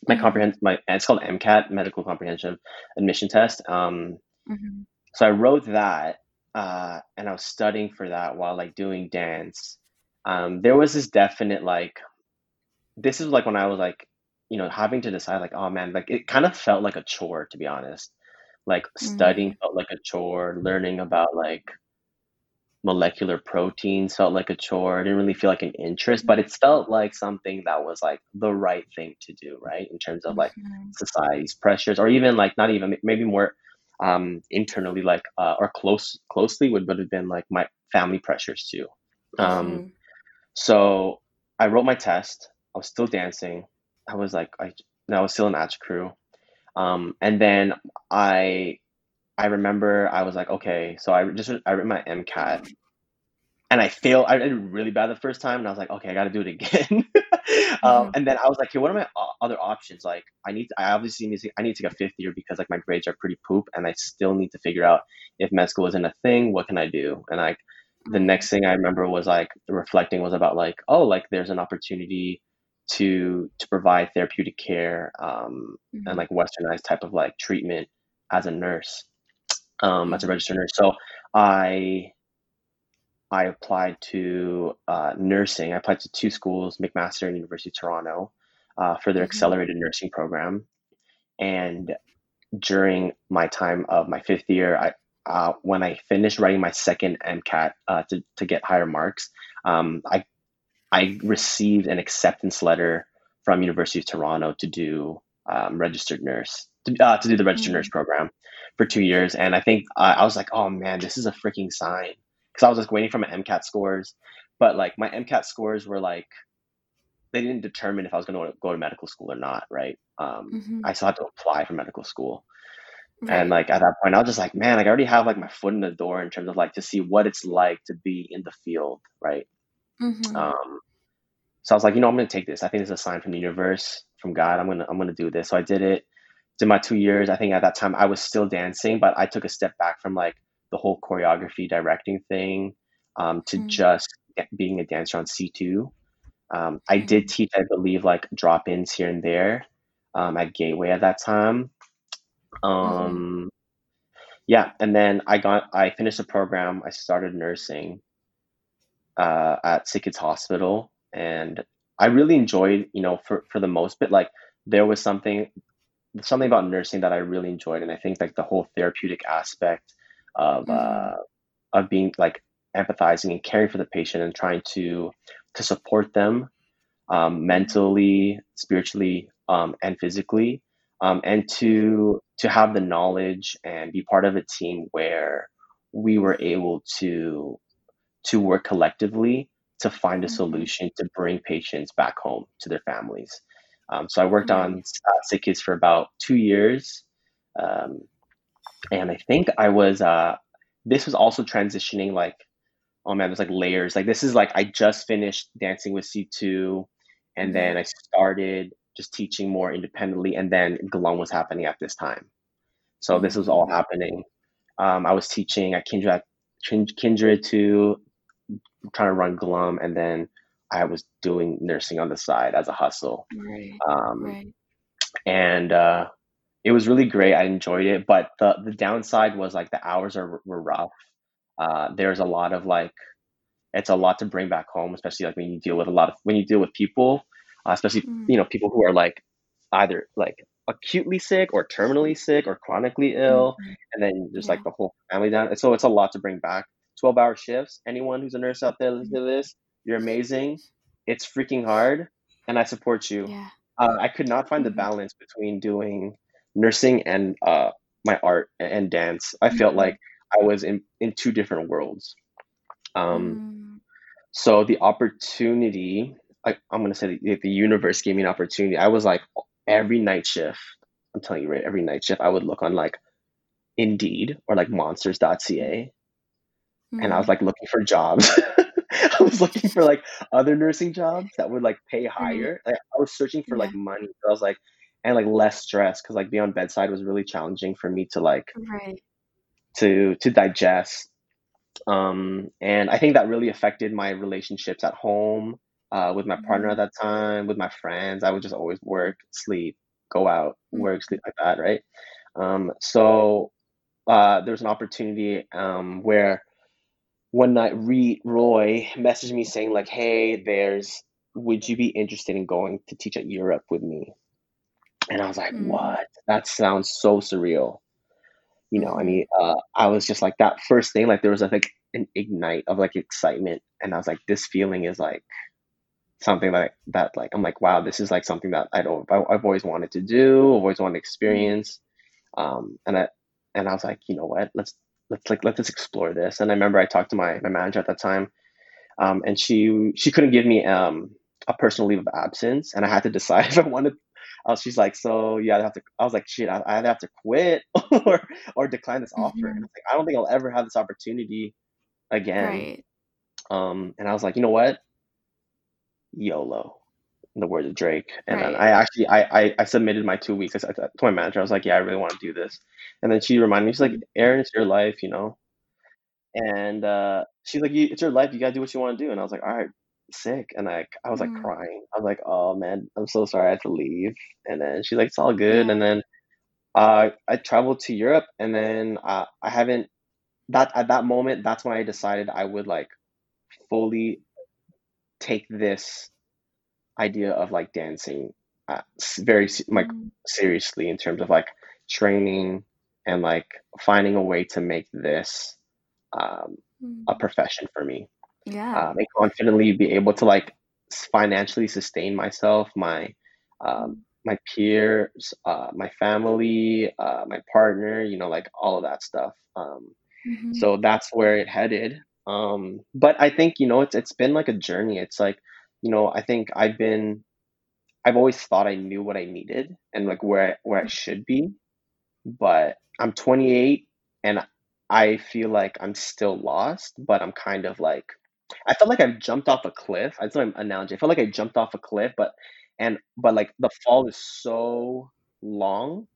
My mm-hmm. comprehend my it's called MCAT, Medical Comprehensive Admission Test. Um, mm-hmm. So I wrote that, uh, and I was studying for that while like doing dance. Um, there was this definite like, this is like when I was like, you know, having to decide like, oh man, like it kind of felt like a chore to be honest like studying mm-hmm. felt like a chore learning about like molecular proteins felt like a chore. I didn't really feel like an interest but it felt like something that was like the right thing to do right? In terms of like mm-hmm. society's pressures or even like not even maybe more um internally like uh, or close closely would, would have been like my family pressures too. Um mm-hmm. so i wrote my test. I was still dancing. I was like i, I was still in Atchicrew um, and then I I remember I was like, okay, so I just I wrote my MCAT and I failed. I did really bad the first time, and I was like, okay, I got to do it again. um, mm-hmm. and then I was like, okay, what are my other options? Like, I need, to, I obviously need to, I need to get fifth year because like my grades are pretty poop, and I still need to figure out if med school isn't a thing. What can I do? And like, the mm-hmm. next thing I remember was like reflecting was about like, oh, like there's an opportunity to to provide therapeutic care um, mm-hmm. and like westernized type of like treatment as a nurse um, as a mm-hmm. registered nurse so i i applied to uh, nursing i applied to two schools mcmaster and university of toronto uh, for their mm-hmm. accelerated nursing program and during my time of my fifth year i uh, when I finished writing my second MCAT uh, to, to get higher marks, um, I I received an acceptance letter from University of Toronto to do um, registered nurse to, uh, to do the registered mm-hmm. nurse program for two years, and I think uh, I was like, oh man, this is a freaking sign because I was like waiting for my MCAT scores, but like my MCAT scores were like they didn't determine if I was going to go to medical school or not, right? Um, mm-hmm. I still had to apply for medical school. Right. And like at that point, I was just like, man, like I already have like my foot in the door in terms of like to see what it's like to be in the field, right? Mm-hmm. Um, so I was like, you know, I'm gonna take this. I think it's a sign from the universe, from God. I'm gonna I'm gonna do this. So I did it. Did my two years. I think at that time I was still dancing, but I took a step back from like the whole choreography directing thing um, to mm-hmm. just being a dancer on C2. Um, I mm-hmm. did teach, I believe, like drop ins here and there um, at Gateway at that time. Mm-hmm. Um, yeah, and then I got I finished the program. I started nursing uh, at Sick Hospital, and I really enjoyed, you know, for for the most bit, like there was something something about nursing that I really enjoyed, and I think like the whole therapeutic aspect of mm-hmm. uh, of being like empathizing and caring for the patient and trying to to support them um, mentally, spiritually, um, and physically, um, and to to have the knowledge and be part of a team where we were able to to work collectively to find a Mhm. solution to bring patients back home to their families. Um, so I worked on Right. uh, sick kids for about two years, um, and I think I was. Uh, this was also transitioning like oh man, there's like layers. Like this is like I just finished dancing with C2 and then Mhm. I started just teaching more independently and then Glum was happening at this time. So this was all happening. Um, I was teaching at Kindred, Kin- Kindred to trying to run Glum and then I was doing nursing on the side as a hustle. Right. Um, Right. and uh, it was really great. I enjoyed it, but the the downside was like the hours are were rough. Uh, there's a lot of like it's a lot to bring back home, especially like when you deal with a lot of when you deal with people, uh, especially Mm. you know people who are like either like acutely sick or terminally sick or chronically ill, Mhm. and then there's Yeah. like the whole family down. So it's a lot to bring back. Twelve hour shifts. Anyone who's a nurse out there listening to this, you're amazing. It's freaking hard, and I support you. Yeah. Uh, I could not find the Mhm. balance between doing nursing and uh, my art and dance. I felt Mhm. like I was in in two different worlds. Um, Mm. so the opportunity, I, I'm gonna say the, the universe gave me an opportunity. I was like every night shift. I'm telling you, right? Every night shift, I would look on like Indeed or like Monsters.ca, and I was Mhm. like looking for jobs. I was looking for like other nursing jobs that would like pay Mhm. higher. Like, I was searching for Yeah. like money. I was like, and like less stress because like being on bedside was really challenging for me to like Right. to to digest. Um, and I think that really affected my relationships at home, uh, with my partner at that time, with my friends. I would just always work, sleep, go out, work, Mhm. sleep like that, right? Um, so uh, there was an opportunity um, where one night Re- Roy messaged me saying like, "Hey, there's would you be interested in going to teach at Europe with me?" And I was like, Mm. "What? That sounds so surreal." You know, I Mhm. mean, uh, I was just like that first thing, like there was like an ignite of like excitement, and I was like, this feeling is like something like that. Like I'm like, wow, this is like something that I don't, I, I've always wanted to do, I've always wanted to Mm. experience. Um, and I, and I was like, you know what, let's let's like let's just explore this. And I remember I talked to my my manager at that time, um, and she she couldn't give me um a personal leave of absence, and I had to decide if I wanted. Uh, she's like, so yeah, I have to. I was like, shit, I, I have to quit or or decline this offer. And I was like, I don't think I'll ever have this opportunity again. Right. Um, and I was like, you know what, YOLO, the words of Drake. And then I actually I I, I submitted my two weeks. I said to my manager, I was like, yeah, I really want to do this. And then she reminded me, she's like. Aaron, it's your life, you know. And uh, she's like, you, it's your life. You gotta do what you want to do. And I was like, all right, sick. And like, I was like Mm. crying. I was like, oh man, I'm so sorry I had to leave. And then she's like, it's all good. Yeah. And then uh, I traveled to Europe, and then uh, I haven't. That at that moment, that's when I decided I would like fully take this idea of like dancing uh, very like Mm. seriously in terms of like training and like finding a way to make this um, a Mm. profession for me Yeah. um, and confidently be able to like financially sustain myself, my um, Mm. my peers, uh, my family, uh, my partner, you know, like all of that stuff. Um, Mhm. so that's where it headed. Um, but I think you know it's it's been like a journey. It's like you know I think I've been I've always thought I knew what I needed and like where where I should be, but I'm 28 and I feel like I'm still lost, but I'm kind of like I felt like I've jumped off a cliff. That's my analogy. I felt like I jumped off a cliff, but and but like the fall is so long.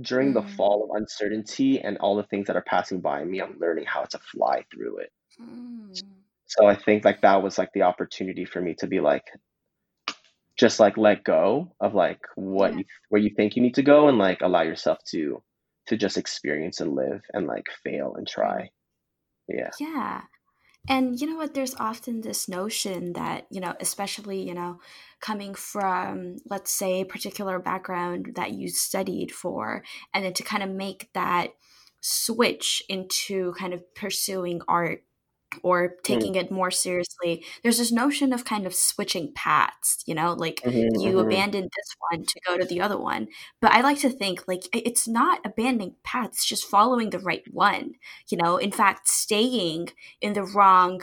During the Mm. fall of uncertainty and all the things that are passing by me, I'm learning how to fly through it. Mm. So I think like that was like the opportunity for me to be like just like let go of like what you where you think you need to go and like allow yourself to to just experience and live and like fail and try. Yeah. Yeah. And you know what? There's often this notion that, you know, especially, you know, coming from, let's say, a particular background that you studied for, and then to kind of make that switch into kind of pursuing art or Mm. taking it more seriously there's this notion of kind of switching paths you know like Mhm, you mhm. abandon this one to go to the other one but i like to think like it's not abandoning paths just following the right one you know in fact staying in the wrong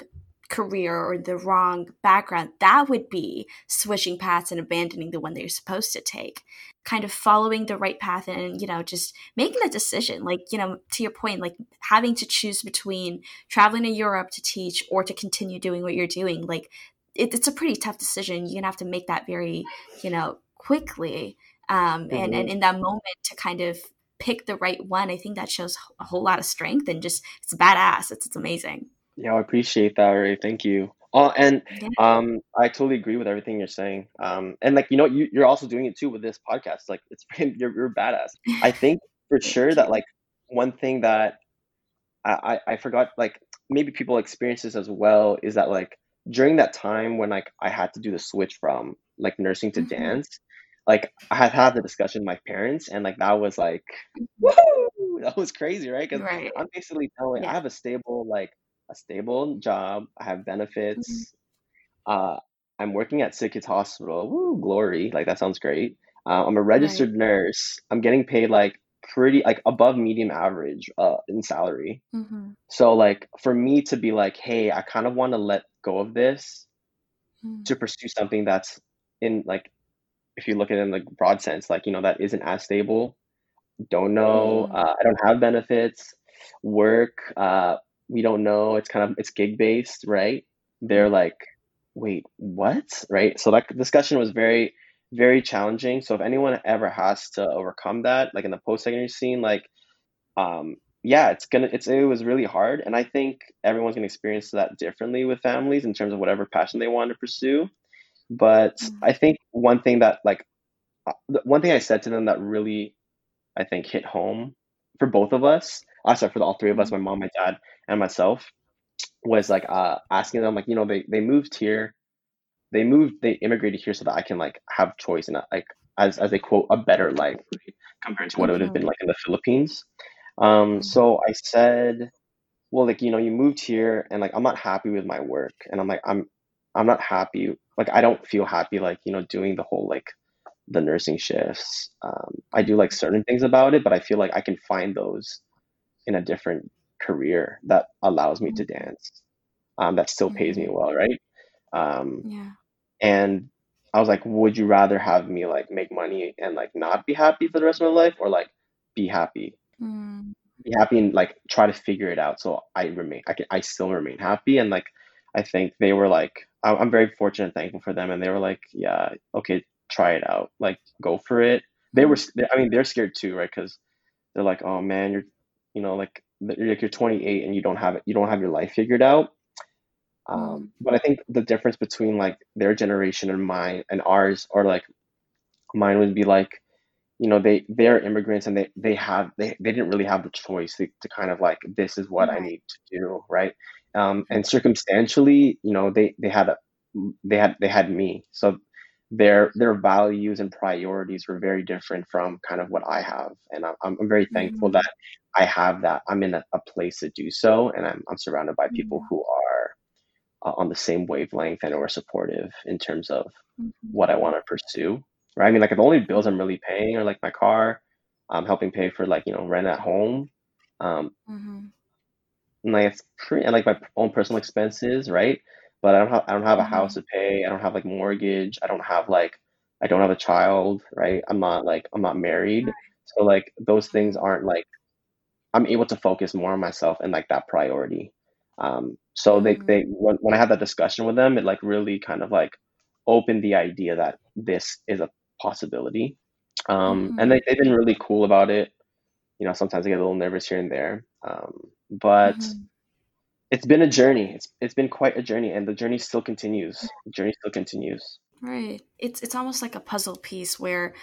career or the wrong background that would be switching paths and abandoning the one that you're supposed to take kind of following the right path and you know just making a decision like you know to your point like having to choose between traveling to Europe to teach or to continue doing what you're doing, like it, it's a pretty tough decision. You're gonna have to make that very, you know, quickly. Um, and and Mhm. in that moment to kind of pick the right one, I think that shows a whole lot of strength and just it's badass. It's it's amazing. Yeah, I appreciate that, Ray. Thank you. Oh, and Yeah. um, I totally agree with everything you're saying. Um, and like you know, you you're also doing it too with this podcast. Like it's you're you're badass. I think for sure that like one thing that I, I I forgot like maybe people experience this as well is that like during that time when like I had to do the switch from like nursing to hmm dance, like I had had the discussion with my parents and like that was like hmm woohoo that was crazy, right? Because Right. I'm basically telling I have a stable like a stable job, I have benefits, uh, I'm working at Sick Kids Hospital. Woo, glory! Like that sounds great. Uh, I'm a Right. registered nurse. I'm getting paid like pretty like above medium average uh in salary. hmm So like for me to be like, hey, I kind of want to let go of this hmm to pursue something that's in like if you look at it in like broad sense, like you know that isn't as stable. Don't know. hmm Uh, I don't have benefits. Work. Uh, we don't know. It's kind of it's gig based, right? They're like, wait, what? Right? So that discussion was very, very challenging. So if anyone ever has to overcome that, like in the post secondary scene, like um yeah it's gonna it's it was really hard and i think everyone's gonna experience that differently with families in terms of whatever passion they want to pursue but hmm i think one thing that like uh, one thing i said to them that really i think hit home for both of us uh, sorry for the, all three of us my mom my dad and myself was like uh asking them like you know they they moved here they moved they immigrated here so that i can like have choice and uh, like as as they quote a better life compared to what it would have been hmm like in the philippines um, hmm so I said, well, like, you know, you moved here and like I'm not happy with my work. And I'm like, I'm I'm not happy. Like I don't feel happy like, you know, doing the whole like the nursing shifts. Um, I do like certain things about it, but I feel like I can find those in a different career that allows me to hmm dance. Um, that still pays me hmm well, right? Um, Yeah. and I was like, would you rather have me like make money and like not be happy for the rest of my life or like be happy? mm be happy and like try to figure it out so i remain i can i still remain happy and like i think they were like I- i'm very fortunate and thankful for them and they were like yeah okay try it out like go for it they were i mean they're scared too right because they're like oh man you're you know like you're like you're 28 and you don't have it you don't have your life figured out. Um mm but i think the difference between like their generation and mine and ours or like mine would be like you know they they're immigrants and they they have they, they didn't really have the choice to, to kind of like this is what i need to do right? Um and circumstantially you know they they had a they had they had me. So their their values and priorities were very different from kind of what i have and i'm, I'm very thankful Mhm. that i have that i'm in a, a place to do so and i'm, I'm surrounded by people Mhm. who are uh, on the same wavelength and are supportive in terms of Mhm. what I want to pursue. Right? I mean, like the only bills I'm really paying are like my car, I'm helping pay for like you know rent at home, um, Mhm. and like it's pretty and like my own personal expenses, right? But I don't have I don't have a house Mhm. to pay. I don't have like mortgage. I don't have like I don't have a child, right? I'm not like I'm not married, so like those things Mhm. aren't like I'm able to focus more on myself and like that priority. Um, so they Mhm. they when, when I had that discussion with them, it like really kind of like opened the idea that this is a possibility. Um, and Mhm. they they've been really cool about it. You know, sometimes I get a little nervous here and there. Um, but Mhm. It's been a journey. It's it's been quite a journey, and the journey still continues. The journey still continues. Right. It's it's almost like a puzzle piece where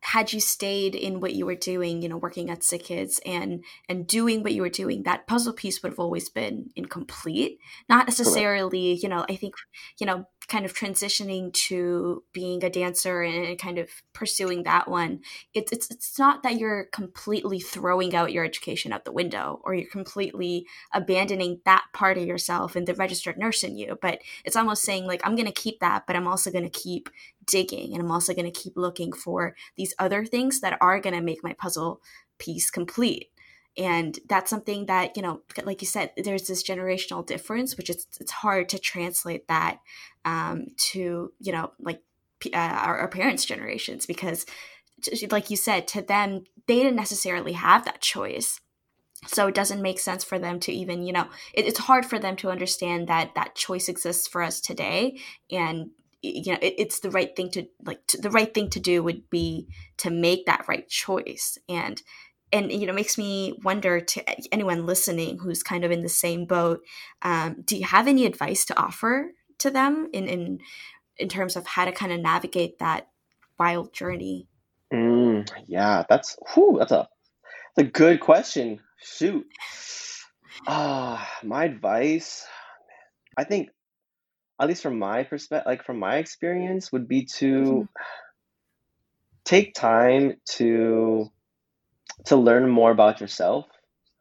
had you stayed in what you were doing, you know, working at Sick Kids and and doing what you were doing, that puzzle piece would have always been incomplete. Not Correct. necessarily, you know, I think, you know, kind of transitioning to being a dancer and kind of pursuing that one, it's it's it's not that you're completely throwing out your education out the window or you're completely abandoning that part of yourself and the registered nurse in you, but it's almost saying like I'm going to keep that, but I'm also going to keep digging and I'm also going to keep looking for these other things that are going to make my puzzle piece complete and that's something that you know like you said there's this generational difference which is it's hard to translate that um, to you know like uh, our, our parents generations because like you said to them they didn't necessarily have that choice. So it doesn't make sense for them to even you know it, it's hard for them to understand that that choice exists for us today. And you know it, it's the right thing to like to, the right thing to do would be to make that right choice. And and you know makes me wonder to anyone listening who's kind of in the same boat um, do you have any advice to offer to them in in in terms of how to kind of navigate that wild journey? Mm, yeah that's whew, that's a that's a good question. Shoot. Ah uh, my advice i think at least from my perspective like from my experience would be to mm-hmm. take time to to learn more about yourself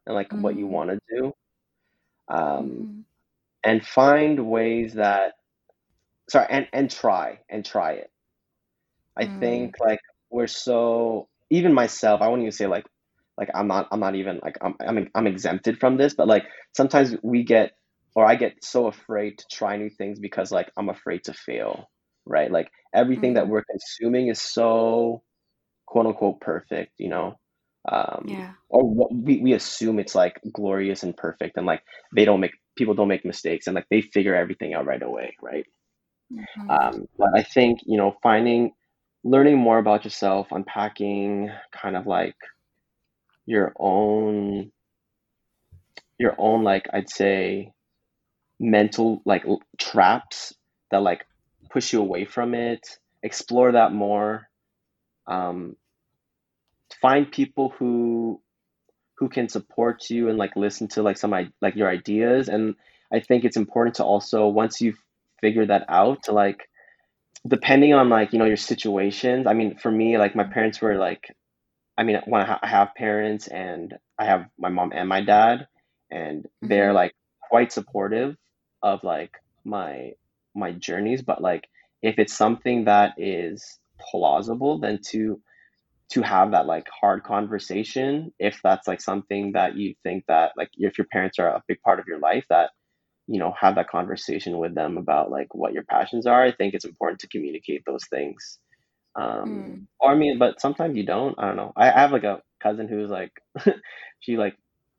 and like what you mm. want to do um, mm-hmm. and find ways that sorry and and try and try it i mm. think like we're so even myself i won't even say like like i'm not i'm not even like I'm, I'm i'm exempted from this but like sometimes we get or i get so afraid to try new things because like i'm afraid to fail right like everything mm-hmm. that we're consuming is so quote unquote perfect you know um, yeah. or what we, we assume it's like glorious and perfect and like they don't make people don't make mistakes and like they figure everything out right away right mm-hmm. um, but i think you know finding learning more about yourself unpacking kind of like your own your own like i'd say mental like traps that like push you away from it explore that more um, find people who who can support you and like listen to like some like your ideas and i think it's important to also once you've figured that out to like depending on like you know your situations i mean for me like my parents were like i mean when i have parents and i have my mom and my dad and mm-hmm. they're like quite supportive of like my my journeys but like if it's something that is plausible then to to have that like hard conversation if that's like something that you think that like if your parents are a big part of your life that you know have that conversation with them about like what your passions are i think it's important to communicate those things um mm. or i mean but sometimes you don't i don't know i, I have like a cousin who's like she like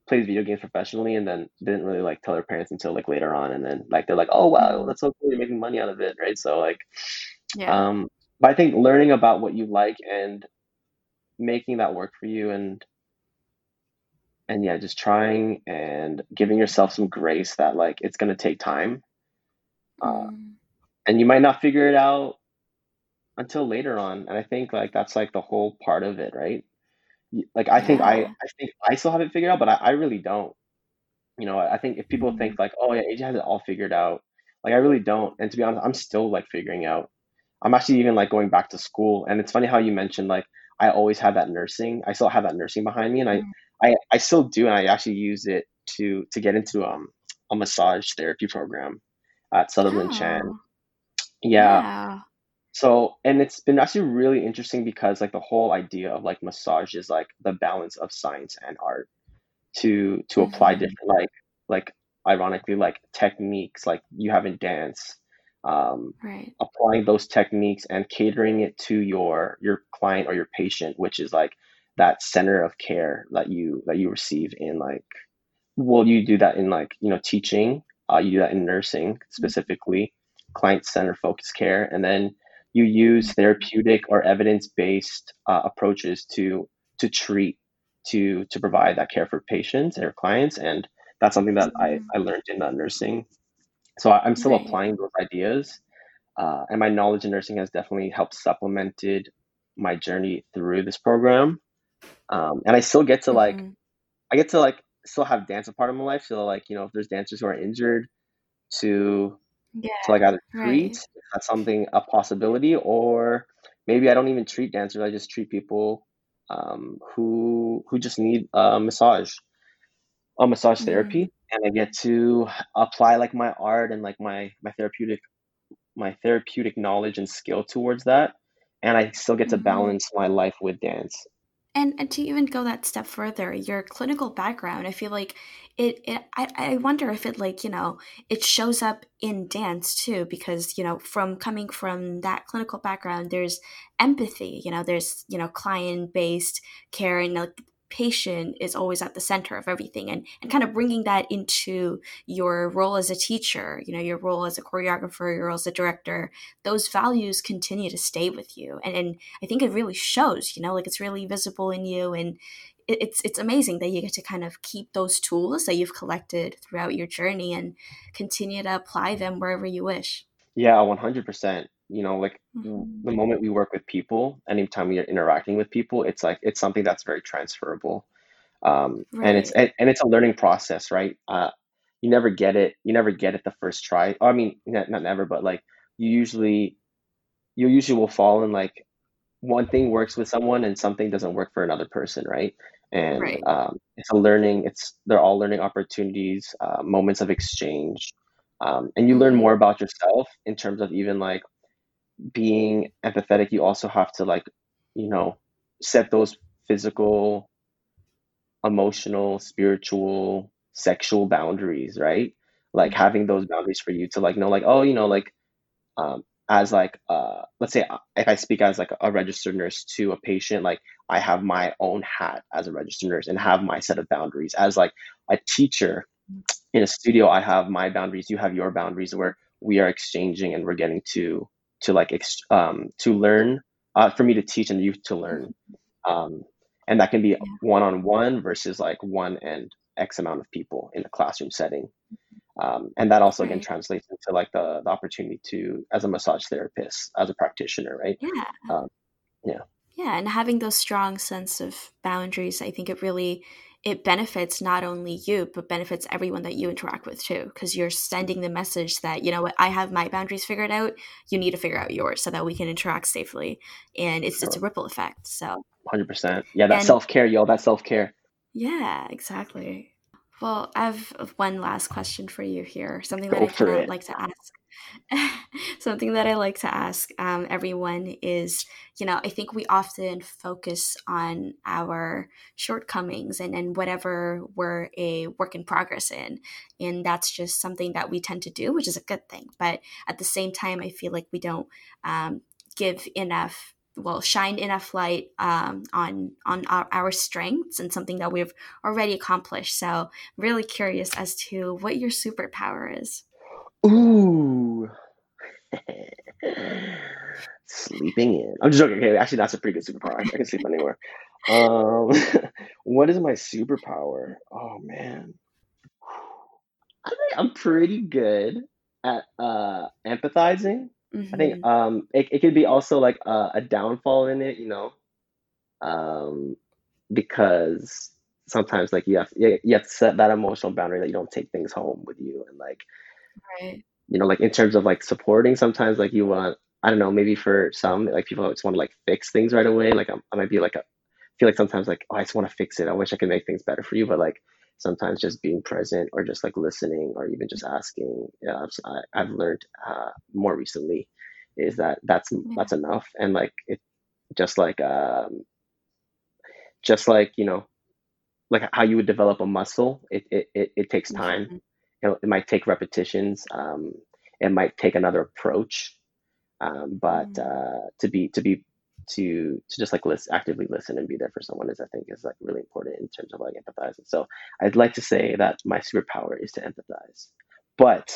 plays video games professionally and then didn't really like tell her parents until like later on and then like they're like oh wow hmm. that's so cool you're making money out of it right so like yeah. um but i think learning about what you like and making that work for you and and yeah just trying and giving yourself some grace that like it's going to take time uh, mm. and you might not figure it out until later on and i think like that's like the whole part of it right like i yeah. think i i think i still have it figured out but i, I really don't you know i think if people mm. think like oh yeah aj has it all figured out like i really don't and to be honest i'm still like figuring out i'm actually even like going back to school and it's funny how you mentioned like I always had that nursing. I still have that nursing behind me, and I, mm. I, I still do, and I actually use it to to get into um a massage therapy program at Sutherland oh. Chan. Yeah. yeah. So, and it's been actually really interesting because like the whole idea of like massage is like the balance of science and art to to mm-hmm. apply different like like ironically like techniques like you have in dance um, right. applying those techniques and catering it to your your client or your patient which is like that center of care that you that you receive in like well you do that in like you know teaching uh, you do that in nursing mm-hmm. specifically mm-hmm. client center focused care and then you use therapeutic or evidence based uh, approaches to to treat to to provide that care for patients or clients and that's something that mm-hmm. I, I learned in uh, nursing so I, am still right. applying those ideas. Uh, and my knowledge in nursing has definitely helped supplemented my journey through this program. Um, and I still get to like, mm-hmm. I get to like still have dance a part of my life. So like, you know, if there's dancers who are injured, to Yeah. So I got to Right. treat if that's something a possibility, or maybe I don't even treat dancers. I just treat people um, who who just need a massage, a massage Mm-hmm. therapy, and I get to apply like my art and like my my therapeutic my therapeutic knowledge and skill towards that, and I still get to Mm-hmm. balance my life with dance. And, and to even go that step further, your clinical background, I feel like it, it I, I wonder if it like, you know, it shows up in dance too, because, you know, from coming from that clinical background, there's empathy, you know, there's, you know, client based care and like patient is always at the center of everything and, and kind of bringing that into your role as a teacher, you know, your role as a choreographer, your role as a director, those values continue to stay with you. And, and I think it really shows, you know, like it's really visible in you and it, it's it's amazing that you get to kind of keep those tools that you've collected throughout your journey and continue to apply them wherever you wish. Yeah, 100%. You know, like w- hmm the moment we work with people, anytime we are interacting with people, it's like it's something that's very transferable. Um, and it's and, and it's a learning process, right? Uh, you never get it, you never get it the first try. I mean, not, not never, but like you usually you usually will fall in like one thing works with someone and something doesn't work for another person, right? And Right. um, it's a learning. It's they're all learning opportunities, uh, moments of exchange, um, and you learn hmm more about yourself in terms of even like being empathetic. You also have to like, you know, set those physical, emotional, spiritual, sexual boundaries, right? Like having those boundaries for you to like know, like, oh, you know, like um, as like uh, let's say if I speak as like a registered nurse to a patient, like I have my own hat as a registered nurse and have my set of boundaries. As like a teacher in a studio, I have my boundaries. You have your boundaries, where we are exchanging and we're getting to to like ex- um, to learn. Uh, for me to teach and you to learn, um, and that can be one on one versus like one and X amount of people in a classroom setting. Um, and that also again translates into like the, the opportunity to as a massage therapist as a practitioner right Yeah. um, yeah Yeah, and having those strong sense of boundaries, I think it really it benefits not only you but benefits everyone that you interact with too because you're sending the message that you know what? I have my boundaries figured out. You need to figure out yours so that we can interact safely. And it's it's a ripple effect so. 100% yeah that and self-care yo that self-care. Yeah exactly. Well I have one last question for you here something that I kind of like to ask Something that I like to ask um, everyone is, you know, I think we often focus on our shortcomings and, and whatever we're a work in progress in. And that's just something that we tend to do, which is a good thing. But at the same time, I feel like we don't um, give enough well shine enough light um, on on our, our strengths and something that we've already accomplished so really curious as to what your superpower is ooh. Sleeping in. I'm just joking okay actually that's a pretty good superpower. I, I can sleep anywhere. Um what is my superpower? Oh man. I think i'm pretty good at uh empathizing. I think hmm um it, it could be also like a, a downfall in it you know? Um, because sometimes like you have you you have to set that emotional boundary that you don't take things home with you and like right. you know like in terms of like supporting sometimes like you want I don't know maybe for some like people just want to like fix things right away like I'm, I might be like a feel like sometimes like oh I just want to fix it. I wish I could make things better for you but like sometimes just being present or just like listening or even just asking yeah I've, I've learned uh, more recently is that that's yeah. that's enough and like it just like um just like you know like how you would develop a muscle it it, it, it takes time Know, it might take repetitions um, it might take another approach um, but Mm. uh, to be to be to to just like listen actively listen and be there for someone is i think is like really important in terms of like empathizing. So i'd like to say that my superpower is to empathize but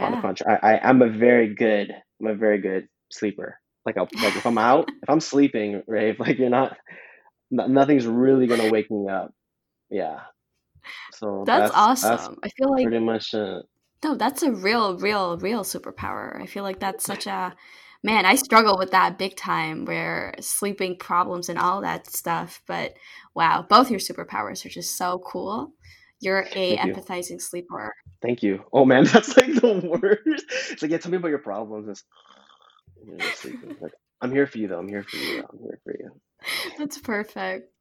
on the contrary i, I i'm a very good i'm a very good sleeper. Like I'll, like if i'm out if i'm sleeping right like you're not no, nothing's really gonna wake me up. Yeah so That's that's that's awesome. I feel like pretty much no, that's a real, real, real superpower. I feel like that's such a man, I struggle with that big time where sleeping problems and all that stuff. But wow, both your superpowers are just so cool. You're a Thank empathizing you. sleeper. Thank you. Oh man, that's like the worst. It's like, yeah, tell me about your problems. It's, like, I'm here for you though. I'm here for you. I'm here for you. That's perfect.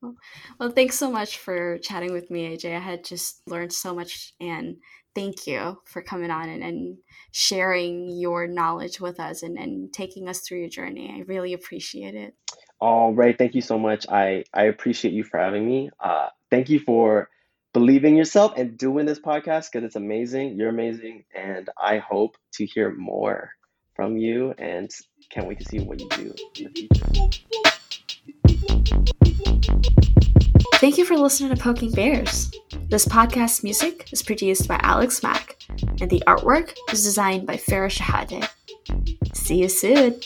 Well, thanks so much for chatting with me, AJ. I had just learned so much and thank you for coming on and, and sharing your knowledge with us and, and taking us through your journey. I really appreciate it. All right. Thank you so much. I, I appreciate you for having me. Uh, thank you for believing yourself and doing this podcast because it's amazing. You're amazing. And I hope to hear more from you and can't wait to see what you do in the future. Thank you for listening to Poking Bears. This podcast music is produced by Alex Mack, and the artwork is designed by Farah Shahade. See you soon.